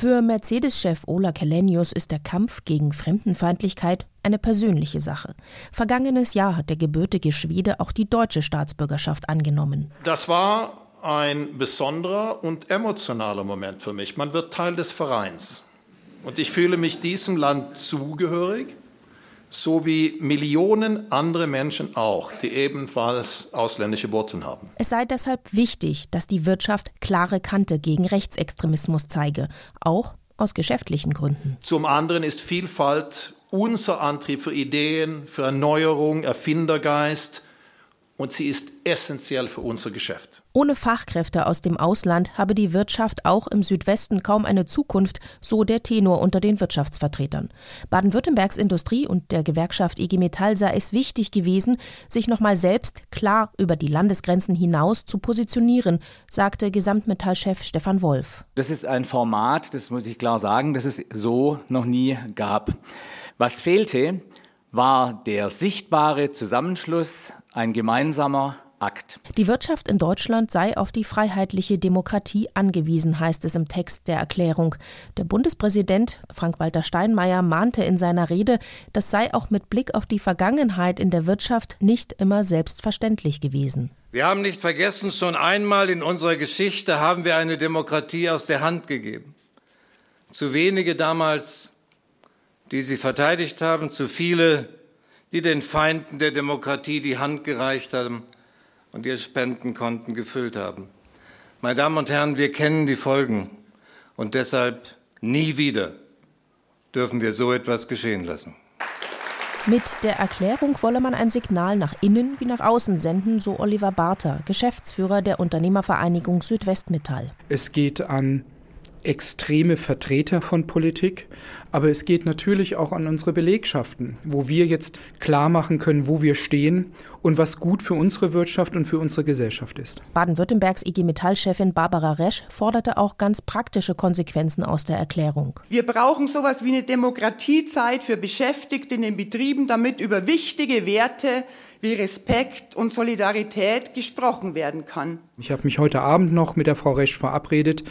Für Mercedes-Chef Ola Kelenius ist der Kampf gegen Fremdenfeindlichkeit eine persönliche Sache. Vergangenes Jahr hat der gebürtige Schwede auch die deutsche Staatsbürgerschaft angenommen. Das war ein besonderer und emotionaler Moment für mich. Man wird Teil des Vereins. Und ich fühle mich diesem Land zugehörig so wie Millionen andere Menschen auch, die ebenfalls ausländische Wurzeln haben. Es sei deshalb wichtig, dass die Wirtschaft klare Kante gegen Rechtsextremismus zeige, auch aus geschäftlichen Gründen. Zum anderen ist Vielfalt unser Antrieb für Ideen, für Erneuerung, Erfindergeist und sie ist essentiell für unser Geschäft. Ohne Fachkräfte aus dem Ausland habe die Wirtschaft auch im Südwesten kaum eine Zukunft, so der Tenor unter den Wirtschaftsvertretern. Baden-Württembergs Industrie und der Gewerkschaft IG Metall sei es wichtig gewesen, sich nochmal selbst klar über die Landesgrenzen hinaus zu positionieren, sagte Gesamtmetallchef Stefan Wolf. Das ist ein Format, das muss ich klar sagen, das es so noch nie gab. Was fehlte, war der sichtbare Zusammenschluss, ein gemeinsamer Akt. Die Wirtschaft in Deutschland sei auf die freiheitliche Demokratie angewiesen, heißt es im Text der Erklärung. Der Bundespräsident Frank-Walter Steinmeier mahnte in seiner Rede, das sei auch mit Blick auf die Vergangenheit in der Wirtschaft nicht immer selbstverständlich gewesen. Wir haben nicht vergessen, schon einmal in unserer Geschichte haben wir eine Demokratie aus der Hand gegeben. Zu wenige damals die sie verteidigt haben, zu viele, die den Feinden der Demokratie die Hand gereicht haben und ihre Spendenkonten gefüllt haben. Meine Damen und Herren, wir kennen die Folgen und deshalb nie wieder dürfen wir so etwas geschehen lassen. Mit der Erklärung wolle man ein Signal nach innen wie nach außen senden, so Oliver Barter, Geschäftsführer der Unternehmervereinigung Südwestmetall. Es geht an extreme Vertreter von Politik, aber es geht natürlich auch an unsere Belegschaften, wo wir jetzt klar machen können, wo wir stehen und was gut für unsere Wirtschaft und für unsere Gesellschaft ist. Baden-Württembergs IG Metall-Chefin Barbara Resch forderte auch ganz praktische Konsequenzen aus der Erklärung. Wir brauchen sowas wie eine Demokratiezeit für Beschäftigte in den Betrieben, damit über wichtige Werte wie Respekt und Solidarität gesprochen werden kann. Ich habe mich heute Abend noch mit der Frau Resch verabredet,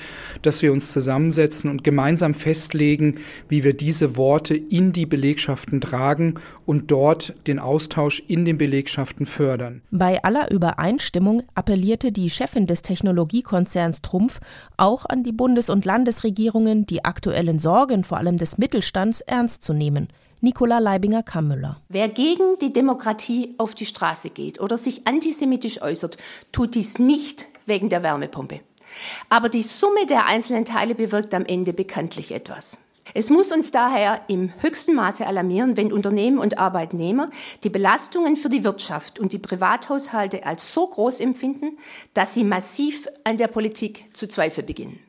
dass wir uns zusammensetzen und gemeinsam festlegen, wie wir diese Worte in die Belegschaften tragen und dort den Austausch in den Belegschaften fördern. Bei aller Übereinstimmung appellierte die Chefin des Technologiekonzerns Trumpf auch an die Bundes- und Landesregierungen, die aktuellen Sorgen vor allem des Mittelstands ernst zu nehmen. Nicola Leibinger-Kammüller. Wer gegen die Demokratie auf die Straße geht oder sich antisemitisch äußert, tut dies nicht wegen der Wärmepumpe. Aber die Summe der einzelnen Teile bewirkt am Ende bekanntlich etwas. Es muss uns daher im höchsten Maße alarmieren, wenn Unternehmen und Arbeitnehmer die Belastungen für die Wirtschaft und die Privathaushalte als so groß empfinden, dass sie massiv an der Politik zu zweifeln beginnen.